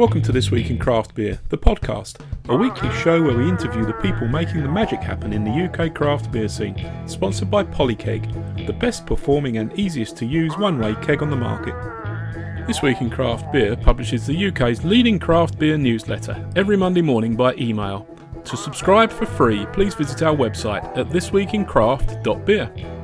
Welcome to This Week in Craft Beer, the podcast, a weekly show where we interview the people making the magic happen in the UK craft beer scene. Sponsored by Polykeg, the best performing and easiest to use one way keg on the market. This Week in Craft Beer publishes the UK's leading craft beer newsletter every Monday morning by email. To subscribe for free, please visit our website at thisweekincraft.beer.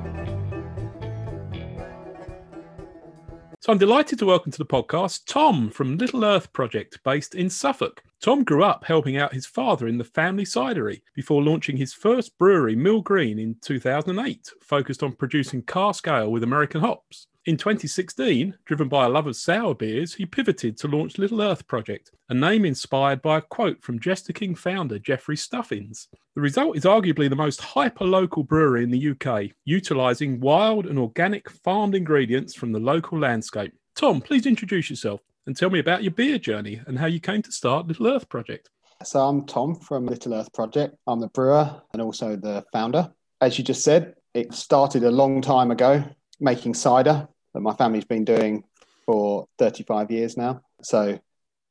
So I'm delighted to welcome to the podcast Tom from Little Earth Project based in Suffolk. Tom grew up helping out his father in the family cidery before launching his first brewery, Mill Green, in 2008, focused on producing cask ale with American hops. In 2016, driven by a love of sour beers, he pivoted to launch Little Earth Project, a name inspired by a quote from Jester King founder Jeffrey Stuffings. The result is arguably the most hyper-local brewery in the UK, utilising wild and organic farmed ingredients from the local landscape. Tom, please introduce yourself and tell me about your beer journey and how you came to start Little Earth Project. So I'm Tom from Little Earth Project. I'm the brewer and also the founder. As you just said, it started a long time ago making cider that my family's been doing for 35 years now. So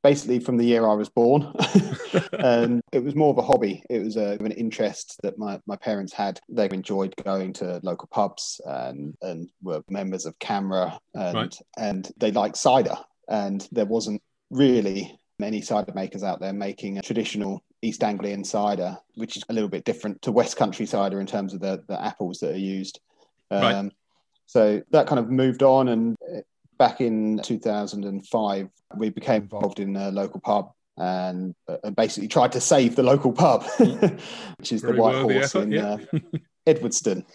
basically from the year I was born. and it was more of a hobby. It was a, an interest that my, my parents had. They enjoyed going to local pubs and, and were members of CAMRA and, right. and they liked cider. And there wasn't really many cider makers out there making a traditional East Anglian cider, which is a little bit different to West Country cider in terms of the, the apples that are used. Um, right. So that kind of moved on. And back in 2005, we became involved in a local pub and, uh, basically tried to save the local pub, which is Very the White Horse effort, in yeah. uh, Edwardstone.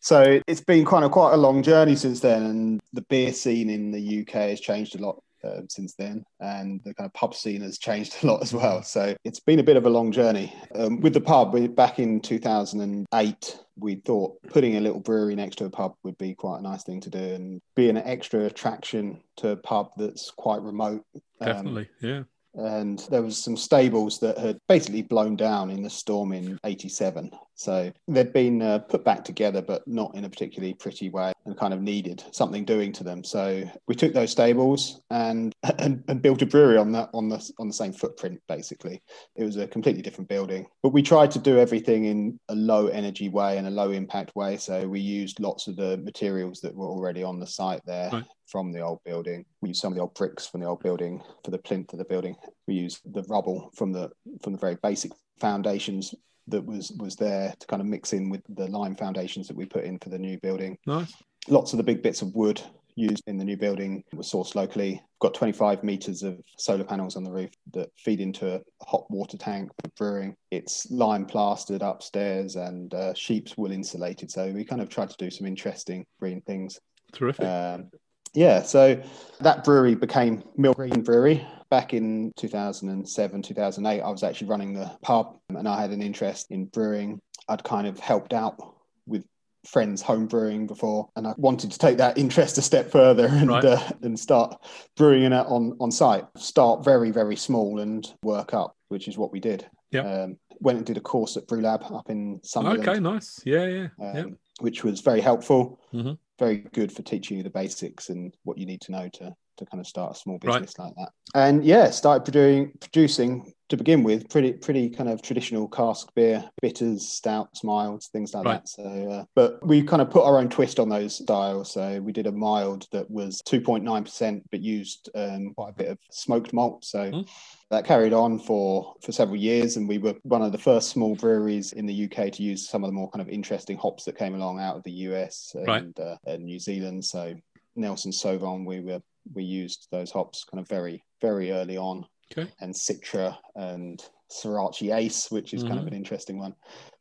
So it's been kind of quite a long journey since then. And the beer scene in the UK has changed a lot uh, since then, and the kind of pub scene has changed a lot as well. So it's been a bit of a long journey. Um, with the pub, back in 2008, we thought putting a little brewery next to a pub would be quite a nice thing to do and be an extra attraction to a pub that's quite remote. Um, Definitely, um, yeah and there was some stables that had basically blown down in the storm in 87 so they'd been uh, put back together but not in a particularly pretty way and kind of needed something doing to them so we took those stables and and, and built a brewery on that on the on the same footprint basically it was a completely different building but we tried to do everything in a low energy way and a low impact way so we used lots of the materials that were already on the site there right from the old building. We used some of the old bricks from the old building for the plinth of the building. We used the rubble from the from the very basic foundations that was was there to kind of mix in with the lime foundations that we put in for the new building. Nice. Lots of the big bits of wood used in the new building was sourced locally. We've got 25 meters of solar panels on the roof that feed into a hot water tank for brewing. It's lime plastered upstairs and uh, sheep's wool insulated. So we kind of tried to do some interesting green things. Terrific. Um, yeah, so that brewery became Mill Green Brewery back in 2007, 2008. I was actually running the pub and I had an interest in brewing. I'd kind of helped out with friends home brewing before and I wanted to take that interest a step further and right. uh, and start brewing it on on site start very very small and work up which is what we did yeah um, went and did a course at Brew Lab up in Sunderland okay nice yeah yeah, um, yeah. which was very helpful mm-hmm very good for teaching you the basics and what you need to know to to kind of start a small business right. like that. And yeah, started producing producing to begin with pretty pretty kind of traditional cask beer, bitters, stouts, milds, things like right. that. So, uh, but we kind of put our own twist on those styles. So we did a mild that was 2.9 percent, but used um, quite a bit of smoked malt. So. Mm. That carried on for, for several years, and we were one of the first small breweries in the UK to use some of the more kind of interesting hops that came along out of the US and, right. uh, and New Zealand. So Nelson Sauvin, we were we used those hops kind of very very early on okay. and citra and Sorachi Ace, which is mm-hmm. kind of mm-hmm. an interesting one.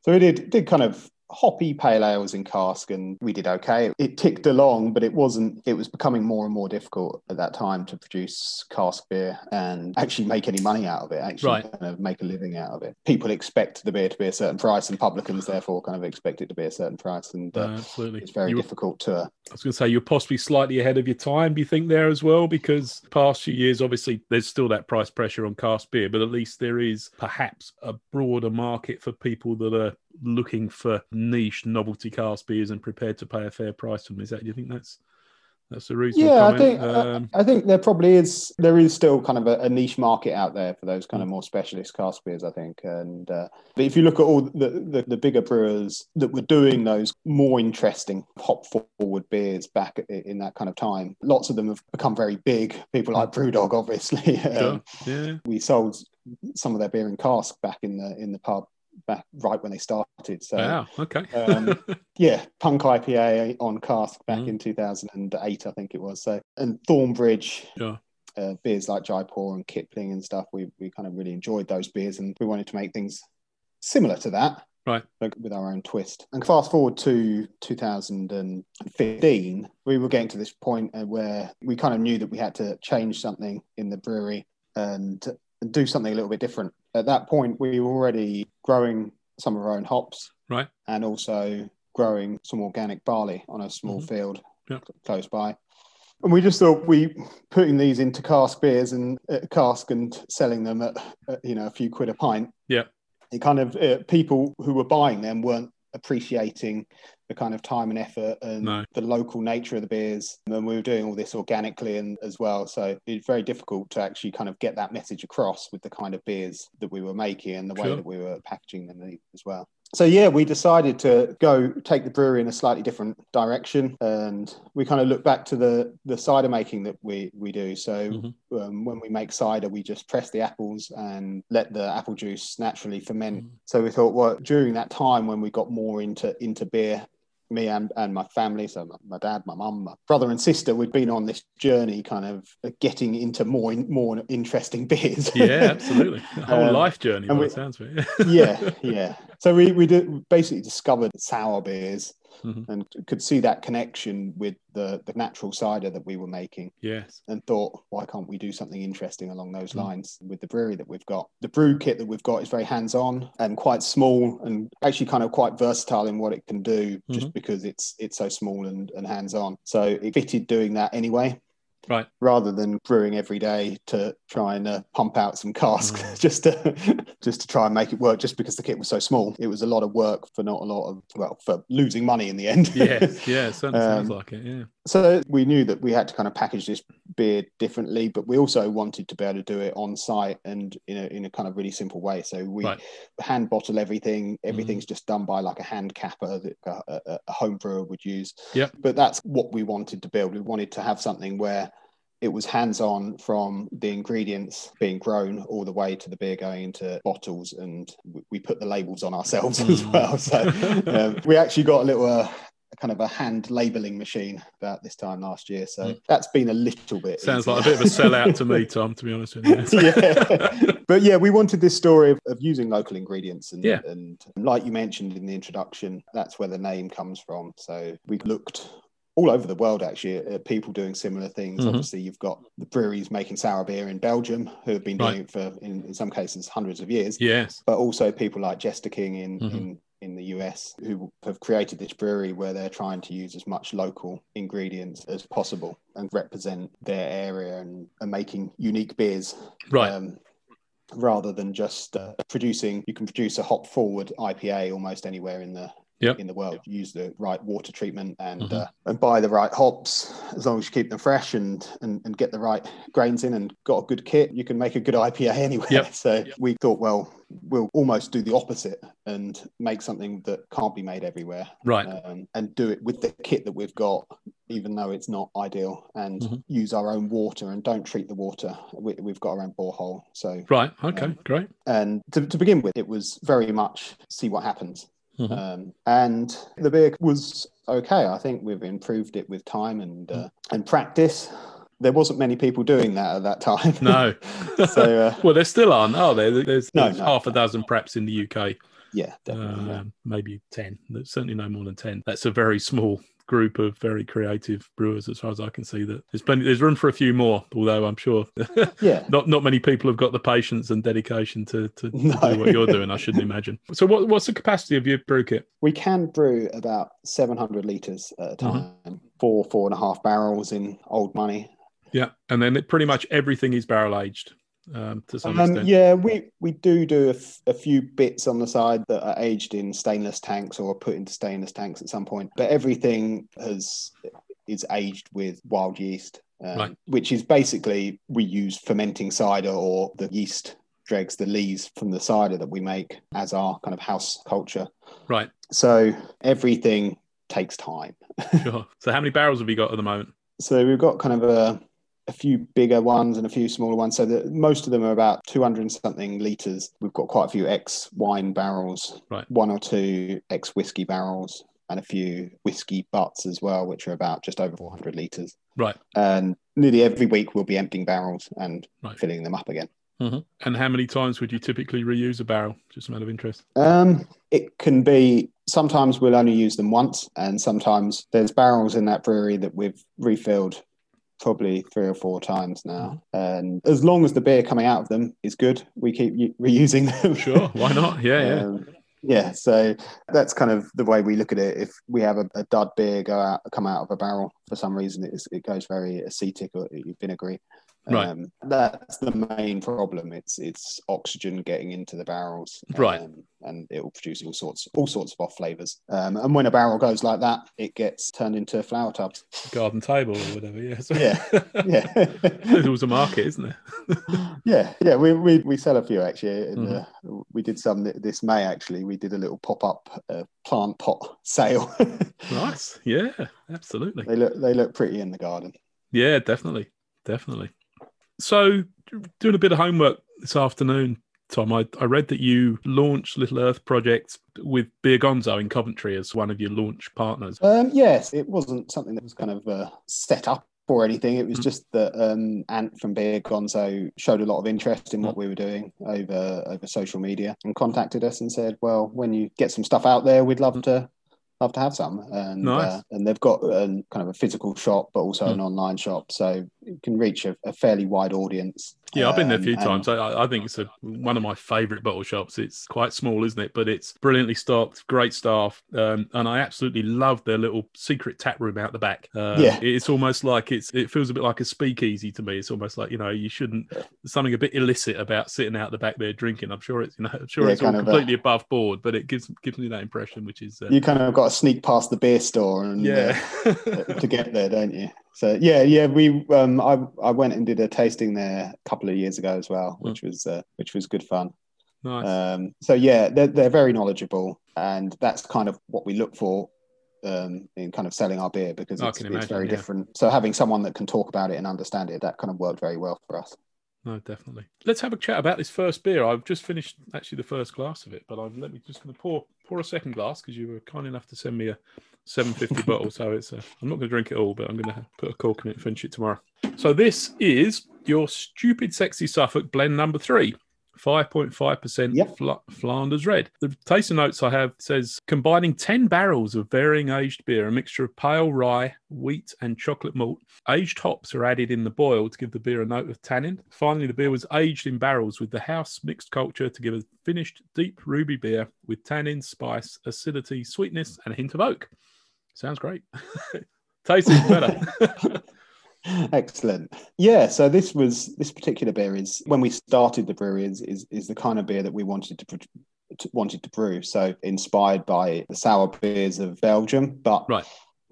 So we did did kind of hoppy pale ales in cask and we did okay. It ticked along but it wasn't it was becoming more and more difficult at that time to produce cask beer and actually make any money out of it actually right. kind of make a living out of it. People expect the beer to be a certain price and publicans therefore kind of expect it to be a certain price and uh, absolutely. it's very difficult to i was going to say you're possibly slightly ahead of your time do you think there as well? Because past few years obviously there's still that price pressure on cask beer but at least there is perhaps a broader market for people that are looking for niche novelty cask beers and prepared to pay a fair price for them. Is that? Do you think that's That's a reason? Yeah, I think uh, Um, I think there probably is there is still kind of a, a niche market out there for those kind of more specialist cask beers. I think, and uh, but if you look at all the, the the bigger brewers that were doing those more interesting hop forward beers back in that kind of time, lots of them have become very big. People like BrewDog, obviously. Um, Yeah. we sold some of their beer in cask back in the in the pub back right when they started. So Wow. Okay. um, yeah, Punk IPA on cask back Mhm. in 2008, I think it was. So and Thornbridge. Uh, beers like Jaipur and Kipling and stuff, we we kind of really enjoyed those beers, and we wanted to make things similar to that, Right. with our own twist. And fast forward to 2015, we were getting to this point uh, where we kind of knew that we had to change something in the brewery and, and do something a little bit different. At that point, we were already growing some of our own hops, Right. and also growing some organic barley on a small Mhm. field Yeah. close by. And we just thought we putting these into cask beers and uh, cask and selling them at, at you know a few quid a pint. Yeah. It kind of uh, people who were buying them weren't appreciating the kind of time and effort and No. the local nature of the beers. And we were doing all this organically and as well. So it's very difficult to actually kind of get that message across with the kind of beers that we were making and the way that we were packaging them as well. So yeah, we decided to go take the brewery in a slightly different direction, and we kind of look back to the the cider making that we we do. So Mhm. um, when we make cider, we just press the apples and let the apple juice naturally ferment. Mhm. So we thought, well, during that time when we got more into into beer, me and, and my family, so my, my dad, my mum, my brother and sister, we'd been on this journey, kind of getting into more more interesting beers. Yeah, absolutely. A whole Um, life journey, by and the we- sounds yeah, yeah. So we we did basically discovered sour beers Mhm. and could see that connection with the the natural cider that we were making, yes. and thought, why can't we do something interesting along those Mm. lines with the brewery that we've got? The brew kit that we've got is very hands on and quite small, and actually kind of quite versatile in what it can do, just Mhm. because it's it's so small and and hands on. So it fitted doing that anyway Right. rather than brewing every day to try and uh, pump out some casks Mm. just to just to try and make it work just because the kit was so small it was a lot of work for not a lot of well for losing money in the end Yes. Yeah. It certainly sounds Um, like it. Yeah. so we knew that we had to kind of package this beer differently but we also wanted to be able to do it on site and in a, in a kind of really simple way so we Right. hand bottle everything everything's just done by like a hand capper that a, a, a home brewer would use Yep. but that's what we wanted to build we wanted to have something where it was hands-on from the ingredients being grown all the way to the beer going into bottles and we- put the labels on ourselves as Mm. well so um, we actually got a little uh, kind of a hand labeling machine about this time last year so Mm. that's been a little bit Sounds like a bit of a sellout to me, Tom, to be honest with you. yeah. But yeah, we wanted this story of, of using local ingredients. And, Yeah. and like you mentioned in the introduction, that's where the name comes from. So we looked all over the world actually at people doing similar things. Mhm. Obviously, you've got the breweries making sour beer in Belgium who have been Right. doing it for, in, in some cases, hundreds of years. yes. But also people like Jester King in, Mhm. in in the US who have created this brewery where they're trying to use as much local ingredients as possible and represent their area and, and making unique beers Right. um, rather than just uh, producing you can produce a hop forward ipa almost anywhere in the Yep. in the world use the right water treatment and Mhm. uh, and buy the right hops as long as you keep them fresh and, and and get the right grains in and got a good kit you can make a good ipa anywhere Yep. so we thought well we'll almost do the opposite and make something that can't be made everywhere right. um, and do it with the kit that we've got, even though it's not ideal, and Mhm. use our own water and don't treat the water. We, we've got our own borehole. So, right. Okay. um, great. and to, to begin with, it was very much see what happens. Mhm. Um, and the beer was okay. I think we've improved it with time and uh, and practice. There wasn't many people doing that at that time. No. so uh, well, there still aren't, are there? There's, there's no, half a dozen preps in the UK. yeah, definitely. yeah. um, maybe 10 There's certainly no more than 10 that's a very small group of very creative brewers as far as i can see that there's plenty there's room for a few more although i'm sure Yeah. not not many people have got the patience and dedication to, to, to No. do what you're doing i shouldn't imagine so what, what's the capacity of your brew kit We can brew about 700 litres at a mm-hmm. time, four, four and a half barrels in old money. yeah and then it, pretty much everything is barrel aged um, to some Um, extent yeah, we, we do do a, f- a few bits on the side that are aged in stainless tanks or put into stainless tanks at some point, but everything has is aged with wild yeast, um, Right. which is basically we use fermenting cider or the yeast dregs, the lees from the cider that we make as our kind of house culture. Right. So everything takes time. Sure. So how many barrels have you got at the moment? So we've got kind of a, a few bigger ones and a few smaller ones. So the, most of them are about 200 and something litres. We've got quite a few ex wine barrels, Right. one or two ex whiskey barrels, and a few whiskey butts as well, which are about just over 400 litres. Right. And nearly every week we'll be emptying barrels and Right. filling them up again. And how many times would you typically reuse a barrel? Just a matter of interest. Um, it can be sometimes we'll only use them once, and sometimes there's barrels in that brewery that we've refilled probably three or four times now. And as long as the beer coming out of them is good, we keep reusing them. Sure. Why not? Yeah. Yeah. Um, yeah, so that's kind of the way we look at it. If we have a, a dud beer go out, come out of a barrel for some reason, it's, it goes very acetic or vinegary. Right. Um, that's the main problem. It's it's oxygen getting into the barrels, Right. um, and it will produce all sorts all sorts of off flavors. Um, and when a barrel goes like that, it gets turned into flower tubs. Garden table or whatever. Yeah. So- Yeah. Yeah, There's always a market, isn't there? yeah, yeah. We, we we sell a few actually. In Mhm. the, we did some this May actually. We did a little pop up uh, plant pot sale. Nice. Yeah. Absolutely. they look they look pretty in the garden. Yeah, definitely, definitely. So, doing a bit of homework this afternoon, Tom, I, I read that you launched Little Earth Project with Beer Gonzo in Coventry as one of your launch partners. Um, yes, it wasn't something that was kind of uh, set up or anything. It was Mm. just that um, Ant from Beer Gonzo showed a lot of interest in what we were doing over over social media and contacted us and said, "Well, when you get some stuff out there, we'd love to." Love to have some, and Nice. uh, and they've got um, kind of a physical shop, but also an online shop, so it can reach a, a fairly wide audience. Yeah, I've been there a Um, few and- times. I, I think it's a, one of my favourite bottle shops. It's quite small, isn't it? But it's brilliantly stocked, great staff, um, and I absolutely love their little secret tap room out the back. Uh, Yeah. it's almost like it's. It feels a bit like a speakeasy to me. It's almost like you know you shouldn't. Something a bit illicit about sitting out the back there drinking. I'm sure it's you know I'm sure Yeah, it's all kind of a- completely above board, but it gives gives me that impression, which is uh, You kind of got to sneak past the beer store and uh, yeah. to get there, don't you? So yeah, yeah, we um, I I went and did a tasting there a couple of years ago as well, which was uh, which was good fun. nice. Um, so yeah, they're they're very knowledgeable, and that's kind of what we look for um, in kind of selling our beer because it's, can it's very yeah. different. So having someone that can talk about it and understand it, that kind of worked very well for us. No, definitely. Let's have a chat about this first beer. I've just finished actually the first glass of it, but I've let me just going to pour pour a second glass because you were kind enough to send me a 750 bottle. So it's a, I'm not going to drink it all, but I'm going to put a cork in it and finish it tomorrow. So this is your stupid sexy Suffolk blend number three. 5.5% Yep. Fla- Flanders Red. The tasting notes I have says combining 10 barrels of varying aged beer, a mixture of pale rye, wheat, and chocolate malt. Aged hops are added in the boil to give the beer a note of tannin. Finally, the beer was aged in barrels with the house mixed culture to give a finished deep ruby beer with tannin, spice, acidity, sweetness, and a hint of oak. Sounds great. Tastes better. Excellent. Yeah, so this was this particular beer is when we started the brewery is is, is the kind of beer that we wanted to, to wanted to brew. So inspired by the sour beers of Belgium, but Right.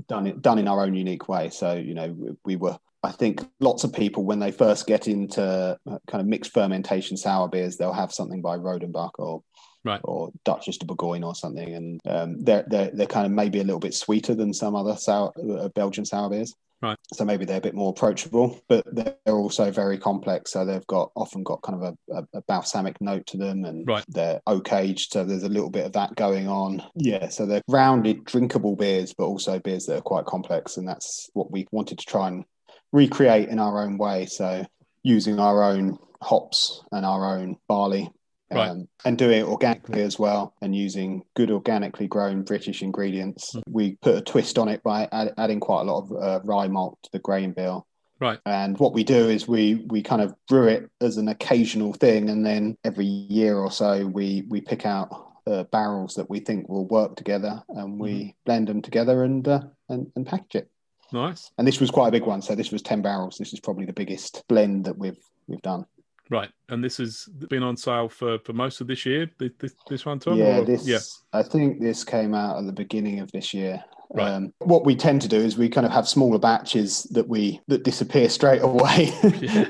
done it done in our own unique way. So you know we, we were. I think lots of people when they first get into uh, kind of mixed fermentation sour beers, they'll have something by Rodenbach or Right. or Duchesse de Bourgogne or something, and um, they're, they're they're kind of maybe a little bit sweeter than some other sour uh, Belgian sour beers Right. so maybe they're a bit more approachable but they're also very complex so they've got often got kind of a, a, a balsamic note to them and Right. they're oak aged so there's a little bit of that going on yeah so they're rounded drinkable beers but also beers that are quite complex and that's what we wanted to try and recreate in our own way so using our own hops and our own barley Right. um, and doing it organically as well and using good organically grown British ingredients. Mm. We put a twist on it by add, adding quite a lot of uh, rye malt to the grain bill. Right. And what we do is we we kind of brew it as an occasional thing, and then every year or so we we pick out uh, barrels that we think will work together, and we Mm-hmm. blend them together and uh, and and package it. nice. And this was quite a big one, so this was ten barrels. This is probably the biggest blend that we've we've done. Right. And this has been on sale for, for most of this year, this, this, one, Tom? yeah, or- this yeah. I think this came out at the beginning of this year. Right. Um, what we tend to do is we kind of have smaller batches that we that disappear straight away, Yeah.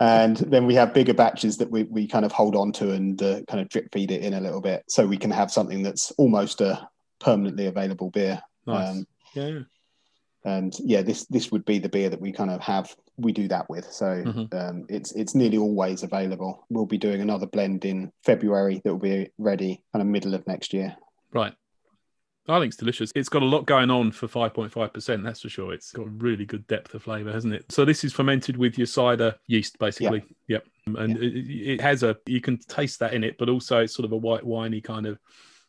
and then we have bigger batches that we, we kind of hold on to and uh, kind of drip feed it in a little bit, so we can have something that's almost a permanently available beer. Nice. Um, yeah. And yeah, this this would be the beer that we kind of have. We do that with, so Mhm. um, it's it's nearly always available. We'll be doing another blend in February that will be ready kind of middle of next year. Right. I think it's delicious. It's got a lot going on for 5.5%, that's for sure. It's got really good depth of flavour, hasn't it? So this is fermented with your cider yeast, basically. Yeah. Yep. And it, it has a, you can taste that in it, but also it's sort of a white winey kind of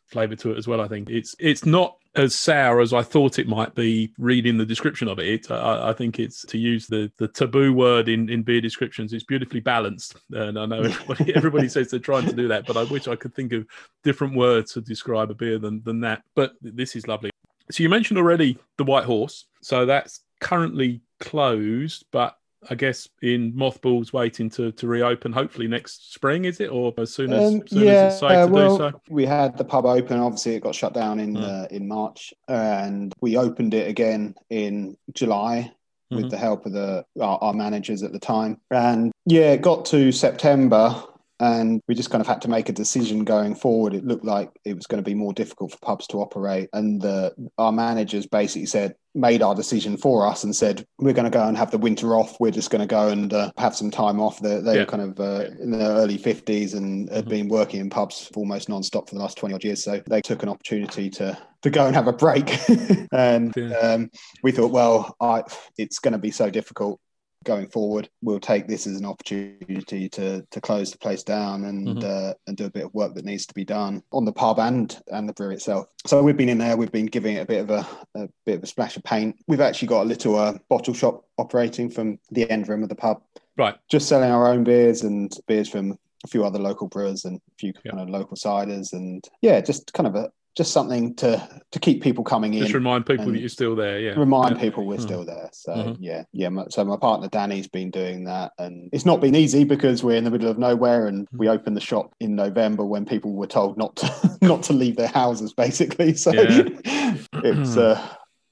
flavour to it as well, I think. It's it's not as sour as I thought it might be reading the description of it. it I, I think it's, to use the, the taboo word in, in beer descriptions, it's beautifully balanced. And I know everybody, everybody says they're trying to do that, but I wish I could think of different words to describe a beer than, than that. But this is lovely. So you mentioned already the White Horse. So that's currently closed, but I guess in mothballs waiting to, to reopen hopefully next spring, is it? Or as soon as, Um, soon as it's safe to well, do so? we had the pub open. Obviously, it got shut down in Mm. uh, in March, and we opened it again in July with the help of the our, our managers at the time. And yeah, it got to September, and we just kind of had to make a decision going forward. It looked like it was going to be more difficult for pubs to operate, and the, our managers basically said made our decision for us and said we're going to go and have the winter off. We're just going to go and uh, have some time off. They, they Yeah. were kind of uh, in their early fifties and had Mhm. been working in pubs almost non-stop for the last twenty odd years. So they took an opportunity to to go and have a break. and Yeah. um, we thought, well, I, it's going to be so difficult going forward. We'll take this as an opportunity to to close the place down and Mhm. uh, and do a bit of work that needs to be done on the pub and and the brewery itself. So we've been in there. We've been giving it a bit of a, a bit of a splash of paint. We've actually got a little uh, bottle shop operating from the end room of the pub, Right. just selling our own beers and beers from a few other local brewers and a few Yeah. kind of local ciders and yeah, just kind of a just something to to keep people coming in Just remind people that you're still there. Yeah. remind Yeah. people we're Mhm. still there. So Mhm. yeah, yeah. my- So my partner Danny's been doing that, and it's not been easy because we're in the middle of nowhere, and Mm-hmm. we opened the shop in November when people were told not to not to leave their houses, basically. So Yeah. it's uh,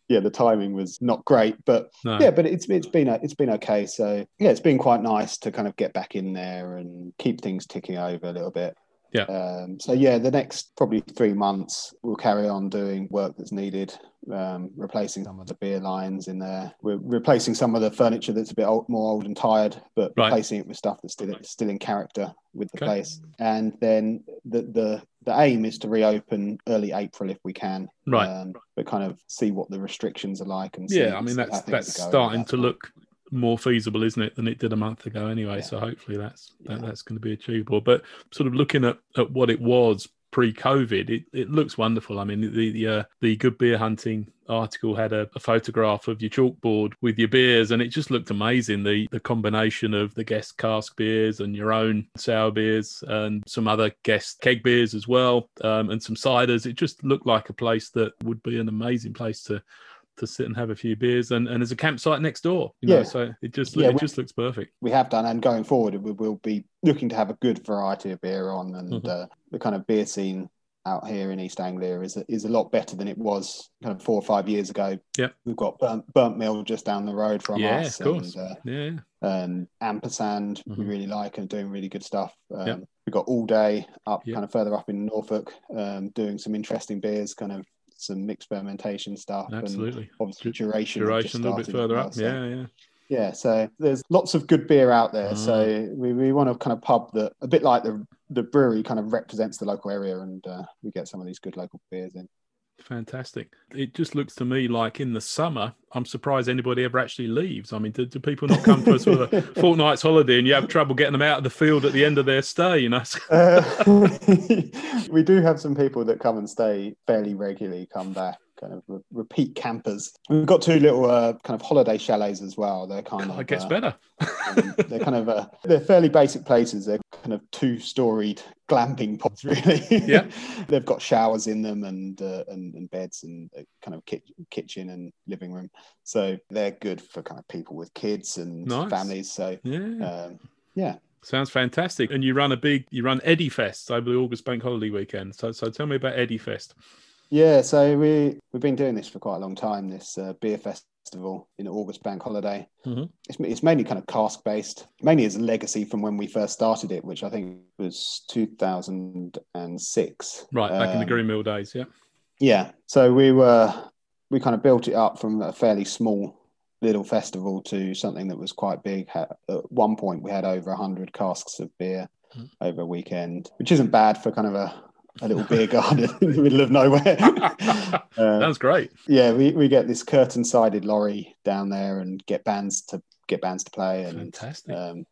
yeah, the timing was not great, but No. yeah, but it's it's been it's been okay. So yeah, it's been quite nice to kind of get back in there and keep things ticking over a little bit. Yeah. Um, so yeah, the next probably three months we'll carry on doing work that's needed, um, replacing some of the beer lines in there. We're replacing some of the furniture that's a bit old, more old and tired, but Right. replacing it with stuff that's still still in character with the Okay. place. And then the the the aim is to reopen early April if we can. Right. Um, but kind of see what the restrictions are like and see, yeah, I mean that's that's are going at starting to look more feasible, isn't it, than it did a month ago anyway? Yeah. So hopefully that's that, Yeah. that's going to be achievable. But sort of looking at, at what it was pre-COVID, it, it looks wonderful. I mean, the the, uh, the good beer hunting article had a, a photograph of your chalkboard with your beers, and it just looked amazing. The the combination of the guest cask beers and your own sour beers, and some other guest keg beers as well, um, and some ciders. It just looked like a place that would be an amazing place to to sit and have a few beers and, and there's a campsite next door you know Yeah. so it just Yeah, it we- just looks perfect we have done, and going forward, we will be looking to have a good variety of beer on, and Mhm. uh, the kind of beer scene out here in East Anglia is a, is a lot better than it was kind of four or five years ago. Yep. we've got Burnt, Burnt Mill just down the road from yeah us, of course and uh, yeah and Ampersand we Mhm. really like and doing really good stuff. Um, Yep. We've got All Day up Yep. kind of further up in Norfolk, um, doing some interesting beers, kind of some mixed fermentation stuff, and absolutely obviously Du- duration. duration a little bit further up so- yeah yeah yeah, so there's lots of good beer out there. Mm. So we, we want to kind of pub that a bit like the the brewery kind of represents the local area, and uh, we get some of these good local beers in. Fantastic. It just looks to me like in the summer i'm surprised anybody ever actually leaves. I mean do, do people not come for sort of a fortnight's holiday and you have trouble getting them out of the field at the end of their stay you know? Uh, we do have some people that come and stay fairly regularly, come back, kind of re- repeat campers. We've got two little uh, kind of holiday chalets as well. They're kind it of gets uh, better um, they're kind of uh, they're fairly basic places. They're kind of two storied glamping pods, really. Yeah. they've got showers in them and uh, and, and beds and a kind of ki- kitchen and living room. So they're good for kind of people with kids and Nice. families. So yeah um, yeah, sounds fantastic and you run a big you run eddie fest over the august bank holiday weekend so so tell me about eddie fest Yeah, so we we've been doing this for quite a long time. This uh, beer festival in August Bank Holiday. Mhm. It's it's mainly kind of cask based, mainly as a legacy from when we first started it, which I think was two thousand and six. Right, back in the Um, Green Mill days, yeah. Yeah, so we were we kind of built it up from a fairly small little festival to something that was quite big. At one point, we had over hundred casks of beer Mm. over a weekend, which isn't bad for kind of a, a little beer garden in the middle of nowhere. Uh, Sounds great. yeah, we, we get this curtain sided lorry down there and get bands to get bands to play and Fantastic. um,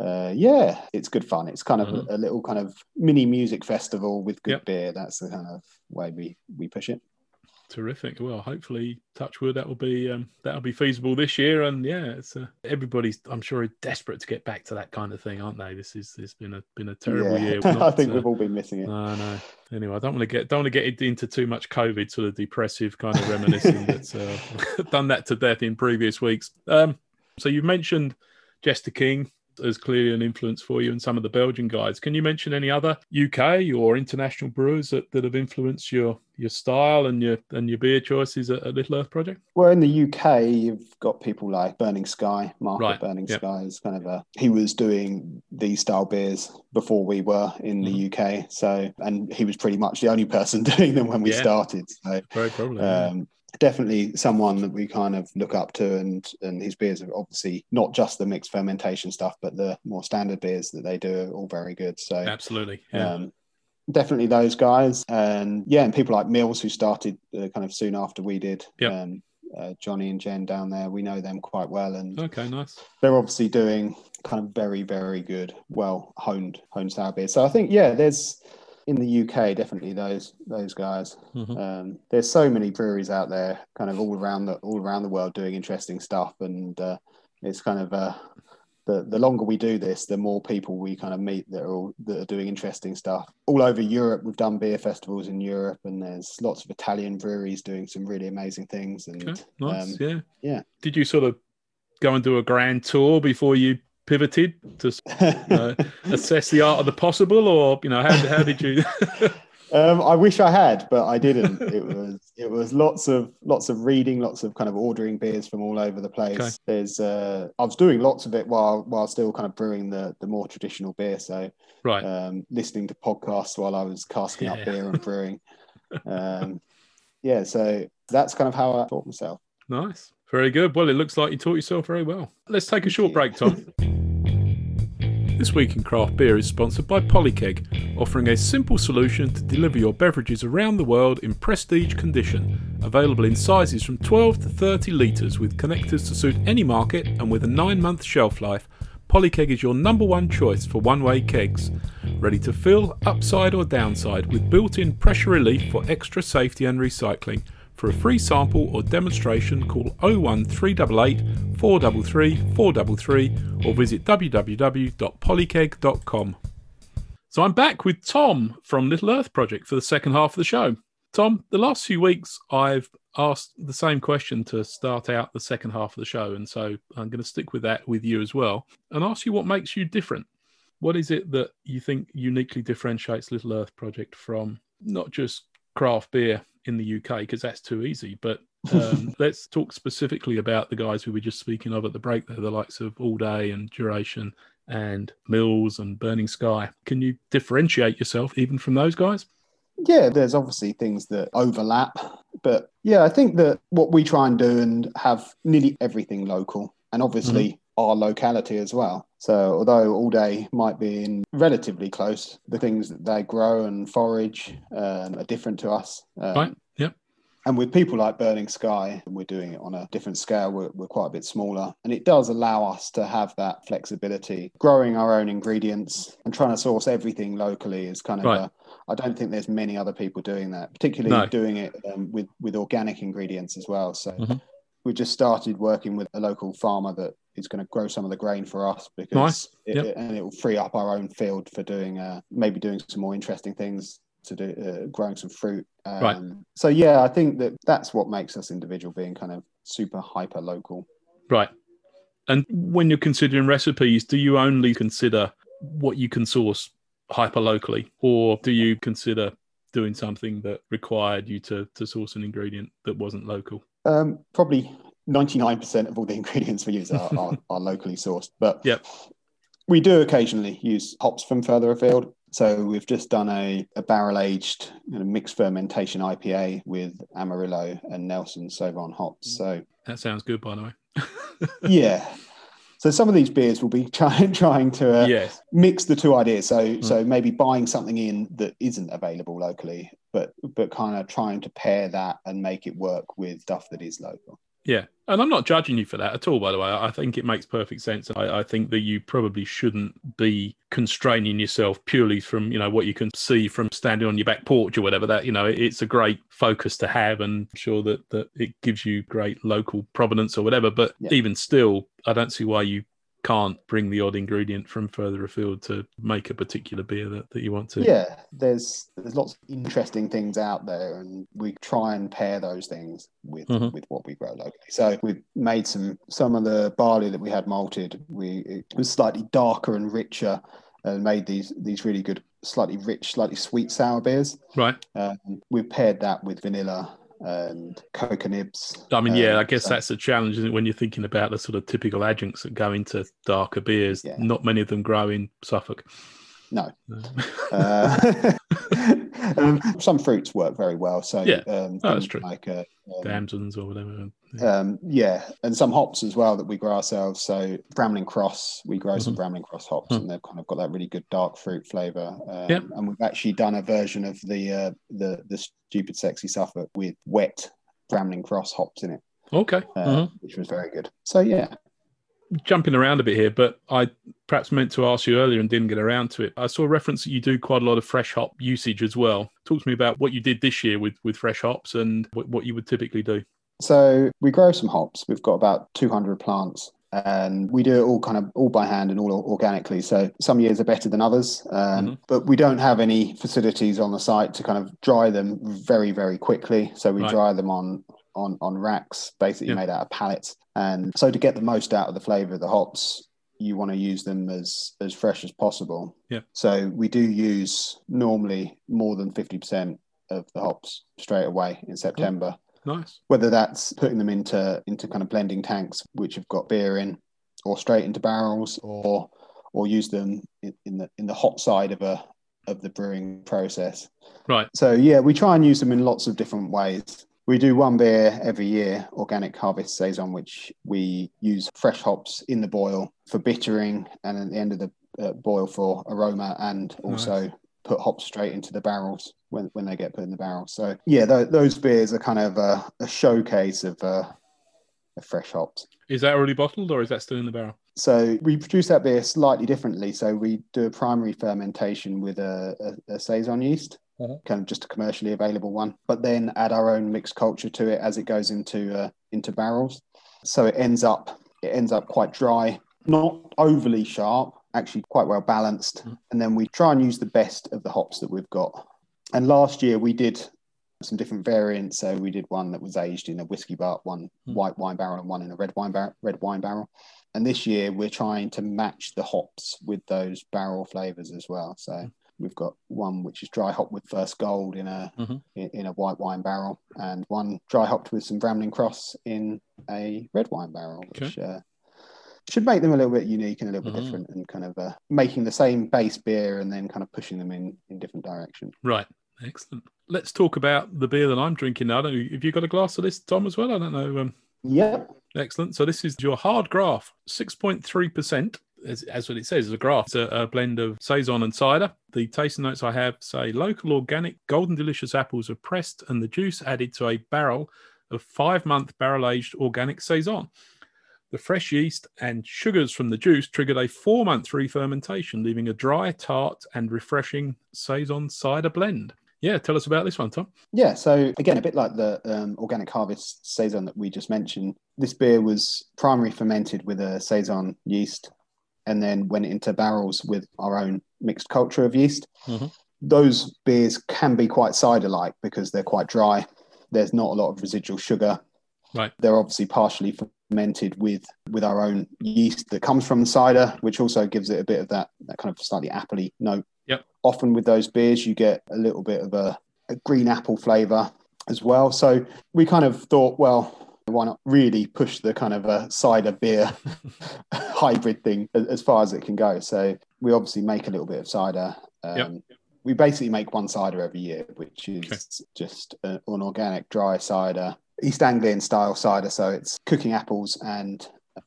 uh, yeah, it's good fun. It's kind of Mhm. a, a little kind of mini music festival with good Yep. beer. That's the kind of way we we push it. Terrific. Well, hopefully, touch wood, that will be um, that'll be feasible this year. And yeah, it's uh, everybody's. I'm sure desperate to get back to that kind of thing, aren't they? This is this has been a been a terrible Yeah. year. I think uh, we've all been missing it. No, no. Anyway, I don't want to get don't want to get into too much COVID sort of depressive kind of reminiscing that's uh, done that to death in previous weeks. Um, so you've mentioned Jester King as clearly an influence for you and some of the Belgian guys. Can you mention any other UK or international brewers that, that have influenced your your style and your and your beer choices at, at Little Earth Project? Well, in the UK, you've got people like Burning Sky. Mark Right, Burning yep. Sky is kind of a he was doing these style beers before we were in the mm-hmm. UK. So, and he was pretty much the only person doing them when we Yeah. started. So, Very probably. yeah. Um, definitely someone that we kind of look up to and and his beers are obviously not just the mixed fermentation stuff but the more standard beers that they do are all very good so Absolutely. Yeah. um, definitely those guys and yeah and people like mills who started uh, kind of soon after we did Yep. um, uh, johnny and jen down there we know them quite well and okay, nice. they're obviously doing kind of very very good well honed honed sour beers so i think yeah there's in the uk definitely those those guys Mhm. um, there's so many breweries out there, kind of all around the all around the world, doing interesting stuff, and uh, it's kind of uh, the the longer we do this, the more people we kind of meet that are all, that are doing interesting stuff all over Europe. We've done beer festivals in Europe, and there's lots of Italian breweries doing some really amazing things. And Okay, nice. um, yeah. yeah. Did you sort of go and do a grand tour before you pivoted to uh, assess the art of the possible, or you know, how, how did you? Um, I wish I had, but I didn't. it was it was lots of lots of reading, lots of kind of ordering beers from all over the place. Okay. There's uh, I was doing lots of it while while still kind of brewing the the more traditional beer. So right. um, listening to podcasts while I was casking up beer and brewing. Um, yeah, so that's kind of how I taught myself. Nice. Very good. Well, it looks like you taught yourself very well. Let's take a short break, Tom. this week in craft beer is sponsored by Polykeg, offering a simple solution to deliver your beverages around the world in prestige condition. Available in sizes from 12 to 30 litres with connectors to suit any market and with a 9 month shelf life. Polykeg is your number one choice for one way kegs. Ready to fill, upside or downside, with built in pressure relief for extra safety and recycling. For a free sample or demonstration, call 01388 433 433 or visit www.polykeg.com. So I'm back with Tom from Little Earth Project for the second half of the show. Tom, the last few weeks I've asked the same question to start out the second half of the show, and so I'm going to stick with that with you as well and ask you what makes you different. What is it that you think uniquely differentiates Little Earth Project from not just craft beer in the UK, because that's too easy, but um, let's talk specifically about the guys we were just speaking of at the break there, the likes of All Day and Duration and Mills and Burning Sky. Can you differentiate yourself even from those guys? Yeah, there's obviously things that overlap, but yeah, I think that what we try and do and have nearly everything local, and obviously our locality as well. So although all day might be in relatively close, the things that they grow and forage um, are different to us. Um, Right. Yep. And with people like Burning Sky, we're doing it on a different scale. We're, we're quite a bit smaller. And it does allow us to have that flexibility. Growing our own ingredients and trying to source everything locally is kind of Right. a, I don't think there's many other people doing that, particularly No. doing it um, with, with organic ingredients as well. So Mhm. we just started working with a local farmer that is going to grow some of the grain for us because Nice. it, Yep. it- and it will free up our own field for doing uh, maybe doing some more interesting things to do uh, growing some fruit um, Right. so yeah i think that that's what makes us individual being kind of super hyper local Right. And when you're considering recipes, do you only consider what you can source hyper locally, or do you consider doing something that required you to to source an ingredient that wasn't local? Um, probably 99% of all the ingredients we use are, are, are locally sourced, but Yep. we do occasionally use hops from further afield. So we've just done a, a barrel aged you know, mixed fermentation IPA with Amarillo and Nelson Sauvin hops. So That sounds good, by the way. yeah. So some of these beers will be trying trying to uh, yes. mix the two ideas. So so maybe buying something in that isn't available locally, but but kind of trying to pair that and make it work with stuff that is local. Yeah. And I'm not judging you for that at all, by the way. I think it makes perfect sense. I, I think that you probably shouldn't be constraining yourself purely from, you know, what you can see from standing on your back porch or whatever. That, you know, it's a great focus to have and I'm sure that, that it gives you great local provenance or whatever. But Yeah. even still, I don't see why you can't bring the odd ingredient from further afield to make a particular beer that, that you want to. Yeah, there's there's lots of interesting things out there, and we try and pair those things with Mhm. with what we grow locally. So we've made some some of the barley that we had malted. We it was slightly darker and richer, and made these these really good, slightly rich, slightly sweet sour beers. Right. Um, we've paired that with vanilla and nibs. I mean, yeah, Um, I guess so- that's a challenge isn't it, when you're thinking about the sort of typical adjuncts that go into darker beers. Yeah. Not many of them grow in Suffolk. No. No. Uh, um, some fruits work very well. So Yeah. um, Oh, that's true. like uh, um, Damsons or whatever. um, yeah, and some hops as well that we grow ourselves. So Bramling Cross, we grow some Bramling Cross hops, Mhm. and they've kind of got that really good dark fruit flavour. Um, Yep. And we've actually done a version of the uh, the the stupid sexy Suffolk with wet Bramling Cross hops in it, Okay. uh, Mhm. which was very good. So yeah, Jumping around a bit here, but I perhaps meant to ask you earlier and didn't get around to it. I saw a reference that you do quite a lot of fresh hop usage as well. Talk to me about what you did this year with, with fresh hops and what, what you would typically do. So we grow some hops. We've got about 200 plants and we do it all kind of all by hand and all organically. So some years are better than others, um, Mhm. but we don't have any facilities on the site to kind of dry them very, very quickly. So we Right. dry them on on on racks, basically Yeah. made out of pallets. And so to get the most out of the flavor of the hops, you want to use them as as fresh as possible. Yeah. So we do use normally more than 50% of the hops straight away in September Nice. whether that's putting them into into kind of blending tanks which have got beer in or straight into barrels or or use them in, in the in the hot side of a of the brewing process Right. so yeah we try and use them in lots of different ways we do one beer every year organic harvest saison which we use fresh hops in the boil for bittering and at the end of the uh, boil for aroma and also put hops straight into the barrels when, when they get put in the barrel. So yeah, th- those beers are kind of a, a showcase of, uh, of fresh hops. Is that already bottled or is that still in the barrel? So we produce that beer slightly differently. So we do a primary fermentation with a, a, a saison yeast, Mhm. kind of just a commercially available one, but then add our own mixed culture to it as it goes into uh, into barrels. So it ends up it ends up quite dry, not overly sharp, actually quite well balanced. Mhm. And then we try and use the best of the hops that we've got. And last year we did some different variants. So we did one that was aged in a whiskey butt, one Hmm. white wine barrel, and one in a red wine bar- red wine barrel. And this year we're trying to match the hops with those barrel flavors as well. So we've got one which is dry hop with first gold in a Mhm. in, in a white wine barrel, and one dry hopped with some Bramling Cross in a red wine barrel, which uh, should make them a little bit unique and a little bit Mhm. different, and kind of uh, making the same base beer and then kind of pushing them in in different directions. Right. Excellent. Let's talk about the beer that I'm drinking now. I don't know, have you got a glass of this, Tom, as well? I don't know. Um, Yep. Excellent. So this is your hard graph, 6.3%. As, as what it says, a graph. It's a, a blend of Saison and cider. The tasting notes I have say local organic golden delicious apples are pressed and the juice added to a barrel of five month barrel aged organic Saison. The fresh yeast and sugars from the juice triggered a four month re fermentation, leaving a dry, tart, and refreshing Saison cider blend. Yeah, tell us about this one, Tom. Yeah, so again, a bit like the um, organic harvest saison that we just mentioned, this beer was primary fermented with a saison yeast, and then went into barrels with our own mixed culture of yeast. Mhm. Those beers can be quite cider-like because they're quite dry. There's not a lot of residual sugar. Right. They're obviously partially fermented with with our own yeast that comes from the cider, which also gives it a bit of that that kind of slightly appley note. Yep. Often with those beers, you get a little bit of a a green apple flavour as well. So we kind of thought, well, why not really push the kind of a cider beer hybrid thing as far as it can go? So we obviously make a little bit of cider. Um, yep. We basically make one cider every year, which is okay. just a, an organic dry cider, East Anglian style cider. So it's cooking apples and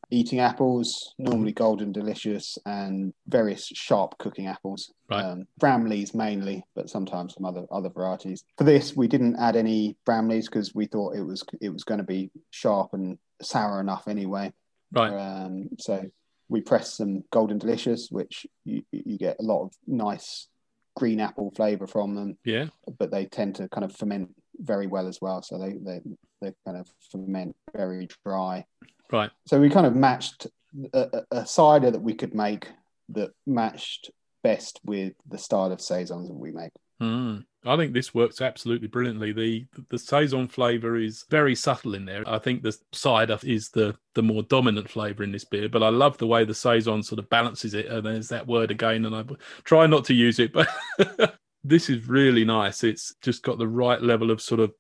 eating apples, normally golden delicious, and various sharp cooking apples. Right. Um, Bramleys mainly, but sometimes some other other varieties. For this, we didn't add any Bramleys because we thought it was it was going to be sharp and sour enough anyway. Right. Um, so we pressed some golden delicious, which you, you get a lot of nice green apple flavor from them. Yeah. But they tend to kind of ferment very well as well. So they they they kind of ferment very dry. Right. So we kind of matched a, a cider that we could make that matched best with the style of saisons that we make. Mm. I think this works absolutely brilliantly. The the saison flavour is very subtle in there. I think the cider is the the more dominant flavour in this beer, but I love the way the saison sort of balances it. And there's that word again, and I try not to use it, but this is really nice. It's just got the right level of sort of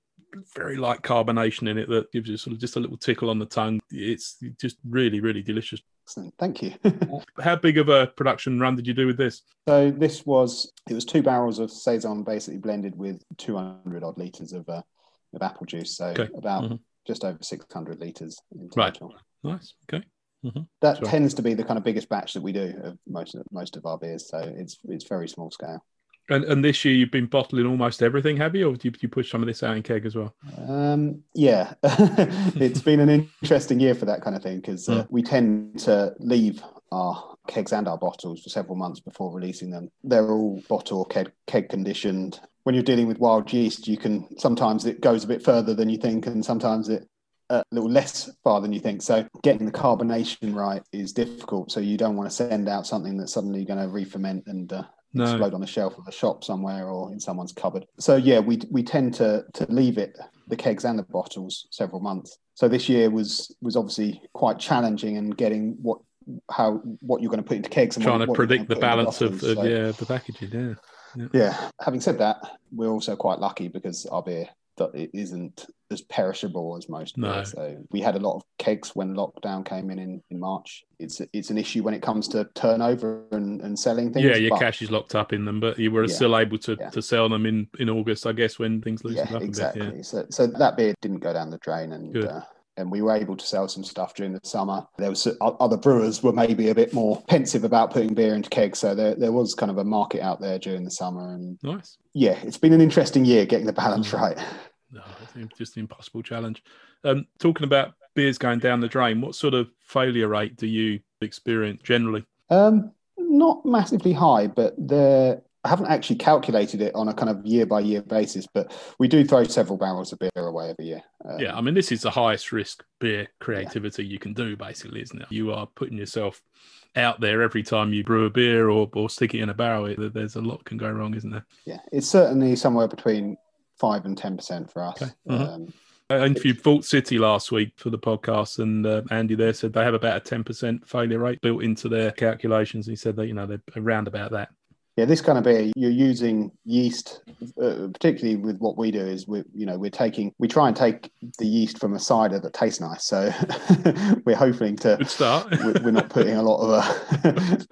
very light carbonation in it that gives you sort of just a little tickle on the tongue. It's just really, really delicious. Excellent. Thank you. How big of a production run did you do with this? So this was it was two barrels of saison basically blended with 200 odd liters of uh, of apple juice. So okay. about mm-hmm. just over 600 liters in total. Right. Nice. Okay. Mm-hmm. That Sorry. tends to be the kind of biggest batch that we do of most of most of our beers. So it's it's very small scale. And, and this year you've been bottling almost everything, have you, or do you, do you push some of this out in keg as well? Um, yeah, it's been an interesting year for that kind of thing because uh, mm. we tend to leave our kegs and our bottles for several months before releasing them. They're all bottle or keg, keg conditioned. When you're dealing with wild yeast, you can sometimes it goes a bit further than you think, and sometimes it a little less far than you think. So getting the carbonation right is difficult. So you don't want to send out something that's suddenly going to re-ferment and uh, no. explode on the shelf of a shop somewhere or in someone's cupboard. So yeah, we we tend to to leave it the kegs and the bottles several months. So this year was was obviously quite challenging and getting what how what you're going to put into kegs and trying what, to what predict the balance of, of so, yeah the packaging yeah. yeah. yeah having said that we're also quite lucky because our beer that it isn't as perishable as most. No. So we had a lot of kegs when lockdown came in, in in March. It's it's an issue when it comes to turnover and, and selling things. Yeah, your but, cash is locked up in them, but you were yeah, still able to, yeah. to sell them in, in August, I guess, when things loosened yeah, up exactly. a bit. Yeah. So so that beer didn't go down the drain, and uh, and we were able to sell some stuff during the summer. There was other brewers were maybe a bit more pensive about putting beer into kegs, so there, there was kind of a market out there during the summer. And nice, yeah, it's been an interesting year getting the balance mm. right no, it's just an impossible challenge. Um, talking about beers going down the drain, what sort of failure rate do you experience generally? Um, not massively high, but there. I haven't actually calculated it on a kind of year by year basis, but we do throw several barrels of beer away every year. Um, yeah, I mean, this is the highest risk beer creativity yeah. you can do, basically, isn't it? You are putting yourself out there every time you brew a beer or, or stick it in a barrel. There's a lot can go wrong, isn't there? Yeah, it's certainly somewhere between five and ten percent for us. Okay. Mm-hmm. Um, I interviewed Vault City last week for the podcast, and uh, Andy there said they have about a ten percent failure rate built into their calculations. He said that you know they're around about that. Yeah, this kind of beer, you're using yeast, uh, particularly with what we do is we, you know, we're taking, we try and take the yeast from a cider that tastes nice. So we're hoping to. Good start. we're not putting a lot of a,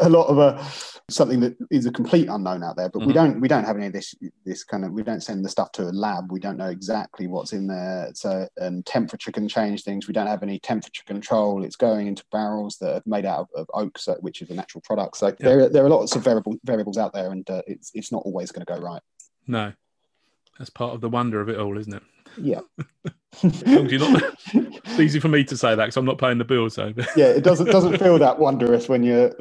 a lot of a something that is a complete unknown out there. But mm-hmm. we don't we don't have any of this this kind of we don't send the stuff to a lab. We don't know exactly what's in there. So and temperature can change things. We don't have any temperature control. It's going into barrels that are made out of, of oak, so, which is a natural product. So there there are lots of variable, variables out there, and uh, it's it's not always going to go right. No, that's part of the wonder of it all, isn't it? Yeah. not, it's easy for me to say that because I'm not paying the bill. So yeah, it doesn't doesn't feel that wondrous when you're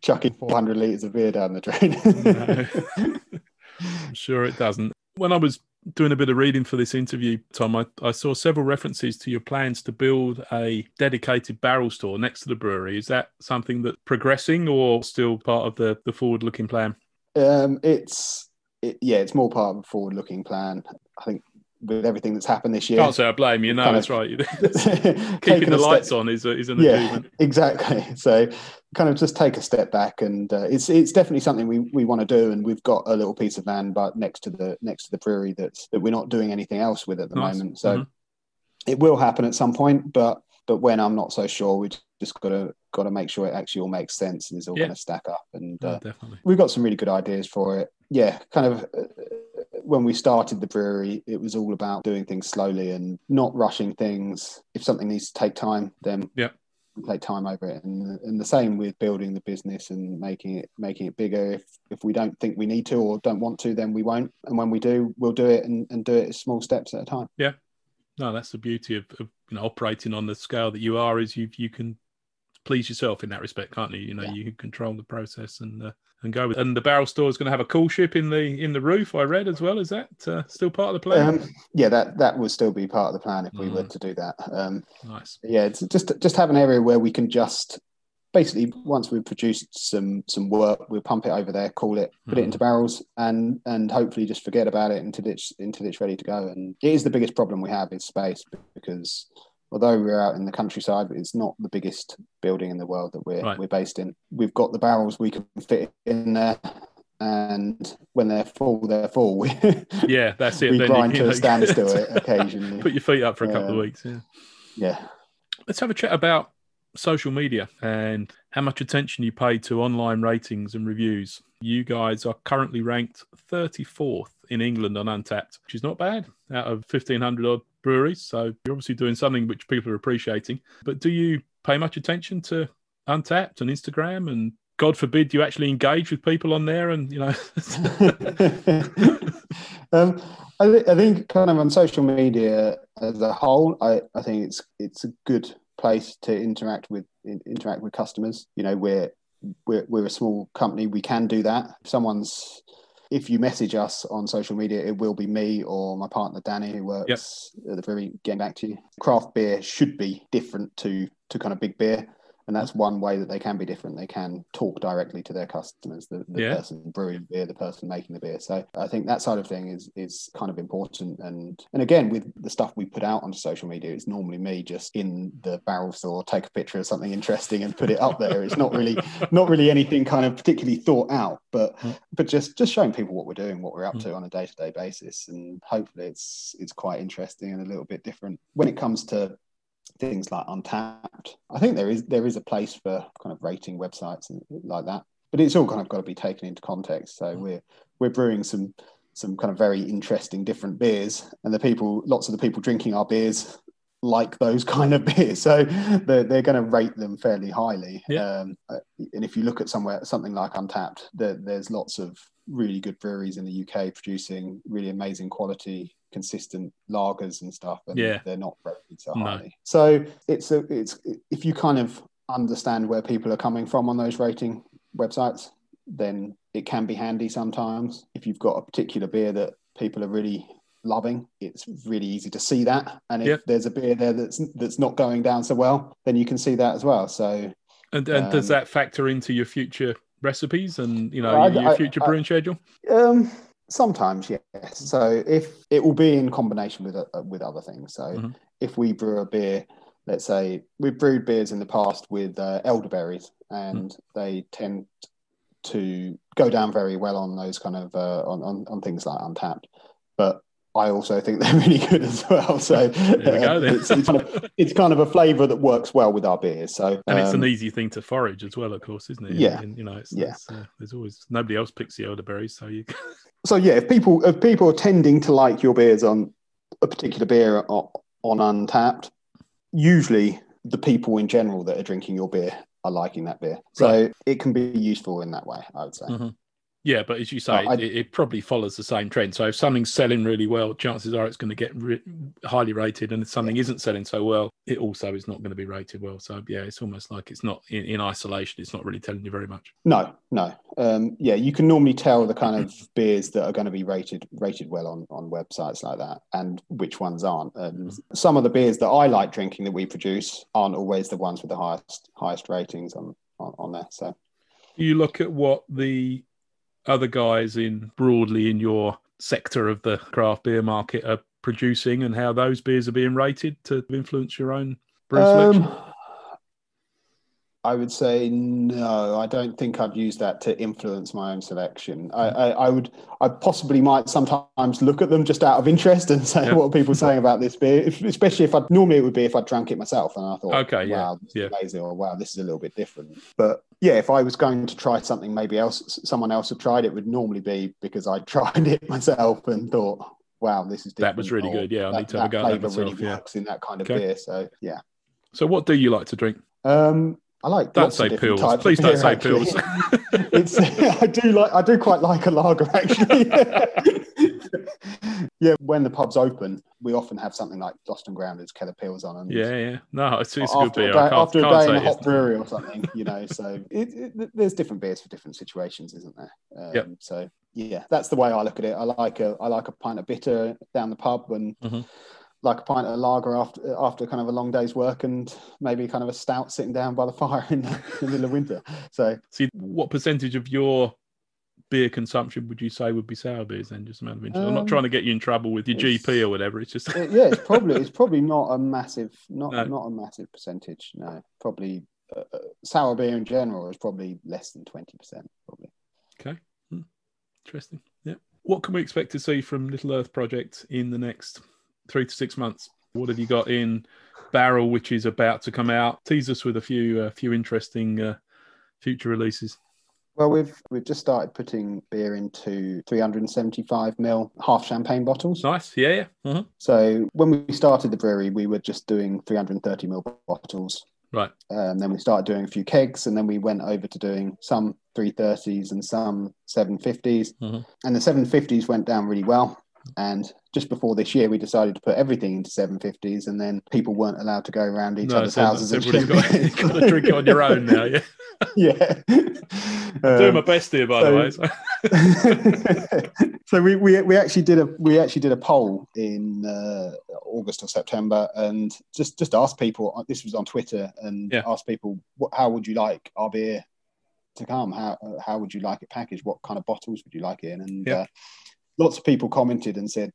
chucking 400 liters of beer down the drain. I'm sure it doesn't. When I was doing a bit of reading for this interview, Tom, I, I saw several references to your plans to build a dedicated barrel store next to the brewery. Is that something that's progressing or still part of the, the forward looking plan? Um, it's it, yeah, it's more part of a forward looking plan. I think with everything that's happened this year. Can't say I blame you. No, Kind that's of- right. Keeping the a step- lights on is, a, is an yeah, achievement. exactly. So kind of just take a step back, and uh, it's it's definitely something we, we want to do. And we've got a little piece of land, but next to the next to the brewery that's that we're not doing anything else with at the Nice. moment. So Mhm. it will happen at some point, but but when I'm not so sure, we just got to got to make sure it actually all makes sense and is all Yeah. going to stack up. And No, uh, definitely. we've got some really good ideas for it. Yeah, kind of. Uh, when we started the brewery, it was all about doing things slowly and not rushing things. If something needs to take time, then Yep. Take time over it. And and the same with building the business and making it making it bigger. If if we don't think we need to or don't want to, then we won't. And when we do, we'll do it and, and do it small steps at a time. Yeah. No, that's the beauty of, of you know operating on the scale that you are. Is you you can please yourself in that respect, can't you? You know, Yeah. you can control the process and uh, and go with. And the barrel store is going to have a coolship in the in the roof. I read as well. Is that uh, still part of the plan? Um, yeah, that that would still be part of the plan if we were Mm. to do that. Um, nice. yeah it's just just have an area where we can just basically once we've produced some some wort we'll pump it over there call it put it Mhm. into barrels and and hopefully just forget about it until it's until it's ready to go and it is the biggest problem we have is space because although we're out in the countryside it's not the biggest building in the world that we're Right. we're based in we've got the barrels we can fit in there and when they're full they're full we, Yeah, that's it. we Then grind to a standstill occasionally Put your feet up for a couple of weeks. Yeah. yeah Let's have a chat about social media and how much attention you pay to online ratings and reviews. You guys are currently ranked 34th in England on Untappd, which is not bad out of 1,500 odd breweries. So you're obviously doing something which people are appreciating. But do you pay much attention to Untappd and Instagram? And God forbid you actually engage with people on there and, you know. um, I, th- I think kind of on social media as a whole, I, I think it's it's a good place to interact with in, interact with customers. You know, we're we're we're a small company. We can do that. If someone's if you message us on social media, it will be me or my partner Danny who works at the brewery getting back to you. Craft beer should be different to to kind of big beer. And that's one way that they can be different. They can talk directly to their customers, the, the Yeah. person brewing beer, the person making the beer. So I think that side of thing is is kind of important. And and again, with the stuff we put out onto social media, it's normally me just in the barrel store, take a picture of something interesting and put it up there. It's not really not really anything kind of particularly thought out, but Mm. but just just showing people what we're doing, what we're up Mm. to on a day to day basis, and hopefully it's it's quite interesting and a little bit different when it comes to things like Untappd. I think there is there is a place for kind of rating websites and like that, but it's all kind of got to be taken into context. So we're we're brewing some some kind of very interesting different beers, and the people, lots of the people drinking our beers like those kind of beers, so they're, they're going to rate them fairly highly. Yeah. Um, uh, and if you look at somewhere something like Untappd, there, there's lots of really good breweries in the UK producing really amazing quality, consistent lagers and stuff, and Yeah. they're not rated so No. highly. So it's a it's if you kind of understand where people are coming from on those rating websites, then it can be handy sometimes. If you've got a particular beer that people are really loving, it's really easy to see that. And if Yep. there's a beer there that's that's not going down so well, then you can see that as well. So And, and does Um, that factor into your future recipes and, you know, I- your I- future I- brewing schedule? Um, sometimes, yes. So if it will be in combination with uh, with other things. So Mhm. if we brew a beer, let's say we've brewed beers in the past with uh, elderberries, and they tend to go down very well on those kind of uh, on, on on things like Untappd, but. I also think they're really good as well. So There we go uh, then. it's, it's, kind of, it's kind of a flavour that works well with our beers. So And it's an um, easy thing to forage as well, of course, isn't it? Yeah. And, you know, it's, Yeah. it's, uh, there's always nobody else picks the elderberries, so you. so yeah, if people if people are tending to like your beers on a particular beer o- on Untappd, usually the people in general that are drinking your beer are liking that beer. So it can be useful in that way, I would say. Mhm. Yeah, but as you say, I- it, it probably follows the same trend. So if something's selling really well, chances are it's going to get re- highly rated, and if something isn't selling so well, it also is not going to be rated well. So yeah, it's almost like it's not in, in isolation. It's not really telling you very much. No, no. Um, yeah, you can normally tell the kind of beers that are going to be rated rated well on, on websites like that and which ones aren't. And some of the beers that I like drinking that we produce aren't always the ones with the highest highest ratings on, on, on there. So You look at what the other guys in broadly in your sector of the craft beer market are producing and how those beers are being rated to influence your own brew selection? Um, I would say no. I don't think I'd use that to influence my own selection. I, I, I would, I possibly might sometimes look at them just out of interest and say, Yeah. "What are people saying about this beer?" If, especially if I normally it would be if I drank it myself and I thought, Okay, yeah, wow, this yeah. amazing," or "Wow, this is a little bit different." But yeah, if I was going to try something, maybe else someone else had tried it, would normally be because I tried it myself and thought, "Wow, this is different." That was really or good. Yeah, I that, need to have a go at that flavour really myself. Yeah. works in that kind of Okay. beer. So yeah. So, what do you like to drink? Um, I like. Don't say pils. Please don't beer, say actually. pils. it's. I do like. I do quite like a lager actually. yeah, when the pub's open, we often have something like Lost and Grounded's, Keller Pils on, and yeah, yeah. No, it's, it's a good beer. a day, after a day in a hot brewery or something, you know. So it, it, there's different beers for different situations, isn't there? Um, Yep. So yeah, that's the way I look at it. I like a I like a pint of bitter down the pub and. Mhm. Like a pint of lager after after kind of a long day's work, and maybe kind of a stout sitting down by the fire in the, in the middle of winter. So See, what percentage of your beer consumption would you say would be sour beers? Then, just a matter of interest. I'm not Um, trying to get you in trouble with your GP or whatever. It's just It- yeah, it's probably it's probably not a massive not No. not a massive percentage. No, probably uh, uh, sour beer in general is probably less than twenty percent. Probably. okay. Hmm. Interesting. Yeah. What can we expect to see from Little Earth Project in the next three to six months? What have you got in barrel, which is about to come out? Tease us with a few uh, few interesting uh, future releases. Well, we've we've just started putting beer into 375 ml half champagne bottles. Nice. Yeah. Yeah. Uh-huh. So when we started the brewery, we were just doing 330 ml bottles. Right. Um, then we started doing a few kegs, and then we went over to doing some 330s and some 750s. Mhm. And the 750s went down really well. And just before this year, we decided to put everything into 750s, and then people weren't allowed to go around each No, other's so houses. and everybody's got, got to drink it on your own now. Yeah. yeah. Doing Um, my best here, by the way. so- so we, we we actually did a we actually did a poll in uh, August or September and just just asked people uh, this was on Twitter and Yeah. asked people what, how would you like our beer to come how uh, how would you like it packaged what kind of bottles would you like it in and Yeah. uh, lots of people commented and said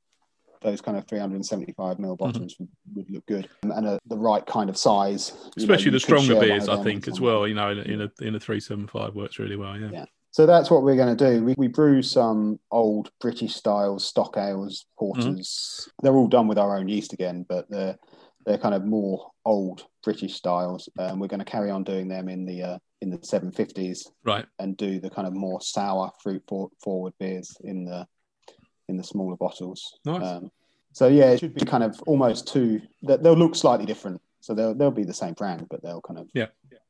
those kind of 375 ml bottles would, would look good and, and a, the right kind of size you know, Especially the stronger beers, I think, as well. You know, in a, in a in a three seven five works really well. Yeah. Yeah. So that's what we're going to do. We, we brew some old British styles, stock ales, porters. They're all done with our own yeast again, but they're they're kind of more old British styles. Um, we're going to carry on doing them in the uh, in the 750s Right. and do the kind of more sour fruit for, forward beers in the in the smaller bottles. Nice. Um, so yeah, it should be kind of almost two. they- They'll look slightly different. So they'll they'll be the same brand, but they'll kind of Yeah.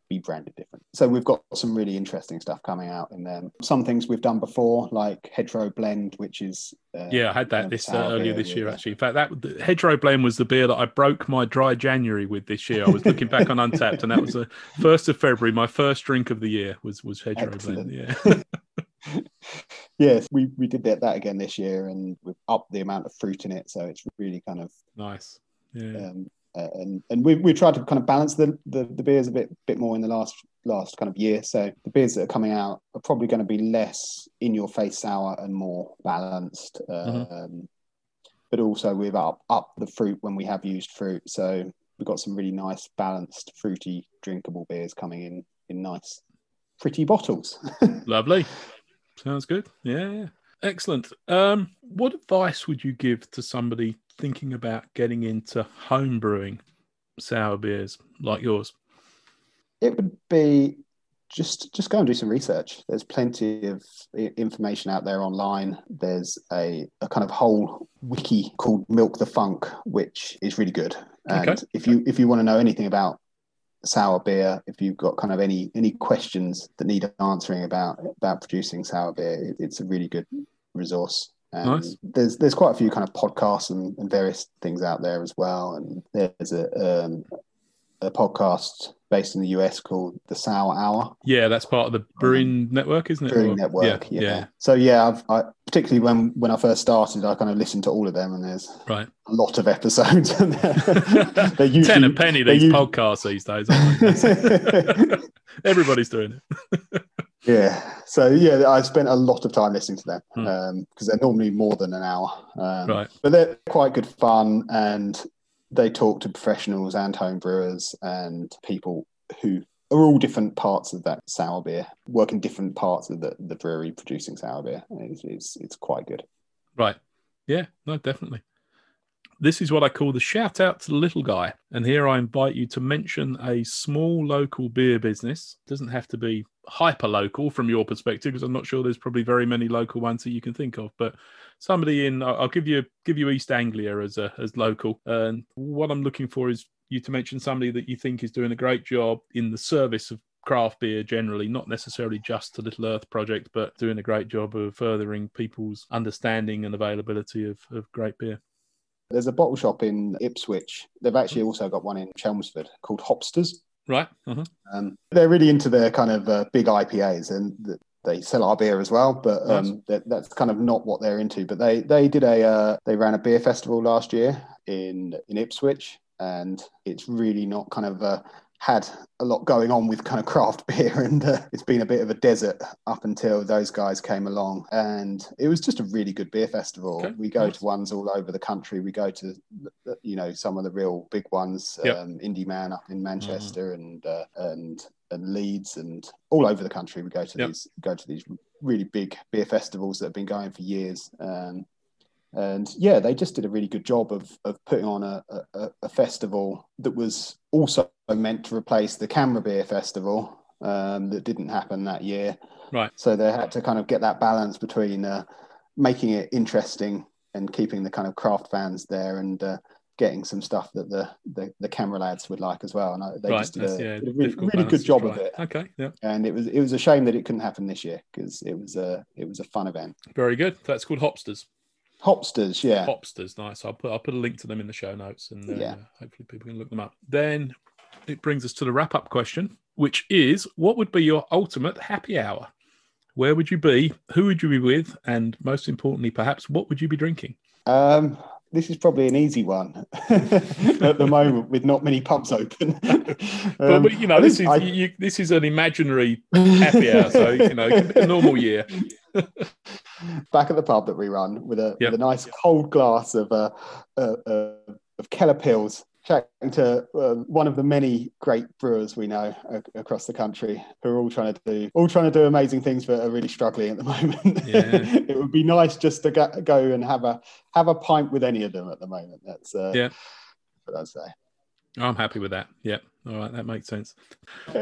be branded different. So we've got some really interesting stuff coming out in them. Some things we've done before, like Hedgerow Blend, which is uh, Yeah, I had that this uh, earlier this year actually. In fact, that the Hedgerow Blend was the beer that I broke my dry January with this year. I was looking back on Untappd, and that was the first of February. My first drink of the year was was Hedgerow Excellent. Blend. Yeah. yes, we we did that, that again this year, and we've upped the amount of fruit in it, so it's really kind of nice. Yeah. um, uh, and and we we tried to kind of balance the, the the beers a bit bit more in the last last kind of year. So the beers that are coming out are probably going to be less in your face sour and more balanced. Um, Mhm. But also we've up up the fruit when we have used fruit. So we've got some really nice balanced fruity drinkable beers coming in in nice pretty bottles. Lovely. Sounds good. Yeah. Excellent. Um, what advice would you give to somebody thinking about getting into home brewing sour beers like yours? it would be just just go and do some research there's plenty of information out there online there's a, a kind of whole wiki called milk the funk which is really good and Okay. if you if you want to know anything about sour beer if you've got kind of any any questions that need answering about about producing sour beer it, it's a really good resource and Nice. there's there's quite a few kind of podcasts and, and various things out there as well and there's a um, a podcast based in the US called the Sour Hour Yeah, that's part of the brewing network, isn't it? Brewing Or- Network. Yeah. yeah. So yeah, I've, I particularly when when I first started, I kind of listened to all of them, and there's Right. a lot of episodes. and they're, usually, Ten a penny these usually- podcasts these days. Aren't they? Everybody's doing it. Yeah. So yeah, I spent a lot of time listening to them Hmm. um, because they're normally more than an hour. Um, Right. But they're quite good fun, and they talk to professionals and home brewers and people who are all different parts of that sour beer, work in different parts of the, the brewery producing sour beer. It's, it's, it's quite good. Right. Yeah, no, definitely. This is what I call the shout out to the little guy. And here I invite you to mention a small local beer business. doesn't have to be hyper local from your perspective, because I'm not sure there's probably very many local ones that you can think of. But somebody in, I'll give you give you East Anglia as a as local. And what I'm looking for is you to mention somebody that you think is doing a great job in the service of craft beer generally, not necessarily just to Little Earth Project, but doing a great job of furthering people's understanding and availability of, of great beer. There's a bottle shop in Ipswich. They've actually also got one in Chelmsford called Hopsters. Right. Uh-huh. Um, they're really into their kind of uh, big IPAs, and they sell our beer as well. But um, that, that's kind of not what they're into. But they they did a uh, they ran a beer festival last year in in Ipswich, and it's really not kind of uh, had a lot going on with kind of craft beer, and uh, it's been a bit of a desert up until those guys came along. And it was just a really good beer festival. Okay, We go nice. to ones all over the country. We go to you know some of the real big ones, Yep. um, Indy Man up in Manchester and uh, and and Leeds and all over the country. We go to Yep. these go to these really big beer festivals that have been going for years. Um, and yeah, they just did a really good job of of putting on a, a, a festival that was also meant to replace the CAMRA Beer Festival um, that didn't happen that year. Right. So they had to kind of get that balance between uh, making it interesting and keeping the kind of craft fans there and uh, getting some stuff that the, the the CAMRA lads would like as well. And I, they right. just did a, yeah, did a really, really good job of it. Okay. Yeah. And it was it was a shame that it couldn't happen this year because it was a it was a fun event. Very good. That's called Hopsters. Hopsters, yeah. Hopsters. Nice. I'll put I'll put a link to them in the show notes, and uh, Yeah. hopefully people can look them up. Then it brings us to the wrap up question, which is, what would be your ultimate happy hour? Where would you be? Who would you be with? And most importantly, perhaps, what would you be drinking? Um, this is probably an easy one at the moment with not many pubs open. But Um, we- you know, this is I- you, you, this is an imaginary happy hour, so you know, it could be a normal year. back at the pub that we run with a, Yep. with a nice cold glass of uh, uh, uh, of Keller Pils, chatting to uh, one of the many great brewers we know a- across the country who are all trying to do all trying to do amazing things but are really struggling at the moment. Yeah. it would be nice just to go, go and have a have a pint with any of them at the moment. That's uh, Yeah. what I'd say. I'm happy with that. Yeah. All right. That makes sense.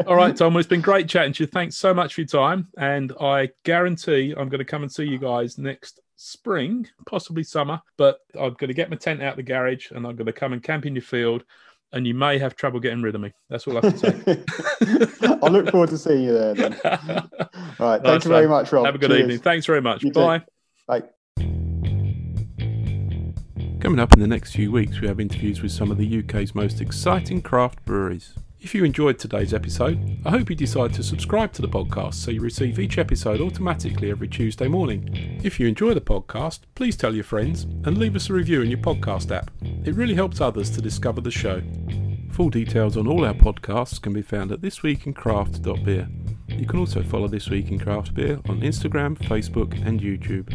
All right, Tom. Well, it's been great chatting to you. Thanks so much for your time. And I guarantee I'm going to come and see you guys next spring, possibly summer. But I'm going to get my tent out the garage and I'm going to come and camp in your field. And you may have trouble getting rid of me. That's all I have to say. I look forward to seeing you there. Then. All right, thank you very much, Rob. have a good Cheers. evening. Thanks very much. You too. Bye. Bye. Coming up in the next few weeks, we have interviews with some of the UK's most exciting craft breweries. If you enjoyed today's episode, I hope you decide to subscribe to the podcast so you receive each episode automatically every Tuesday morning. If you enjoy the podcast, please tell your friends and leave us a review in your podcast app. It really helps others to discover the show. Full details on all our podcasts can be found at thisweekincraft.beer. You can also follow This Week in Craft Beer on Instagram, Facebook, and YouTube.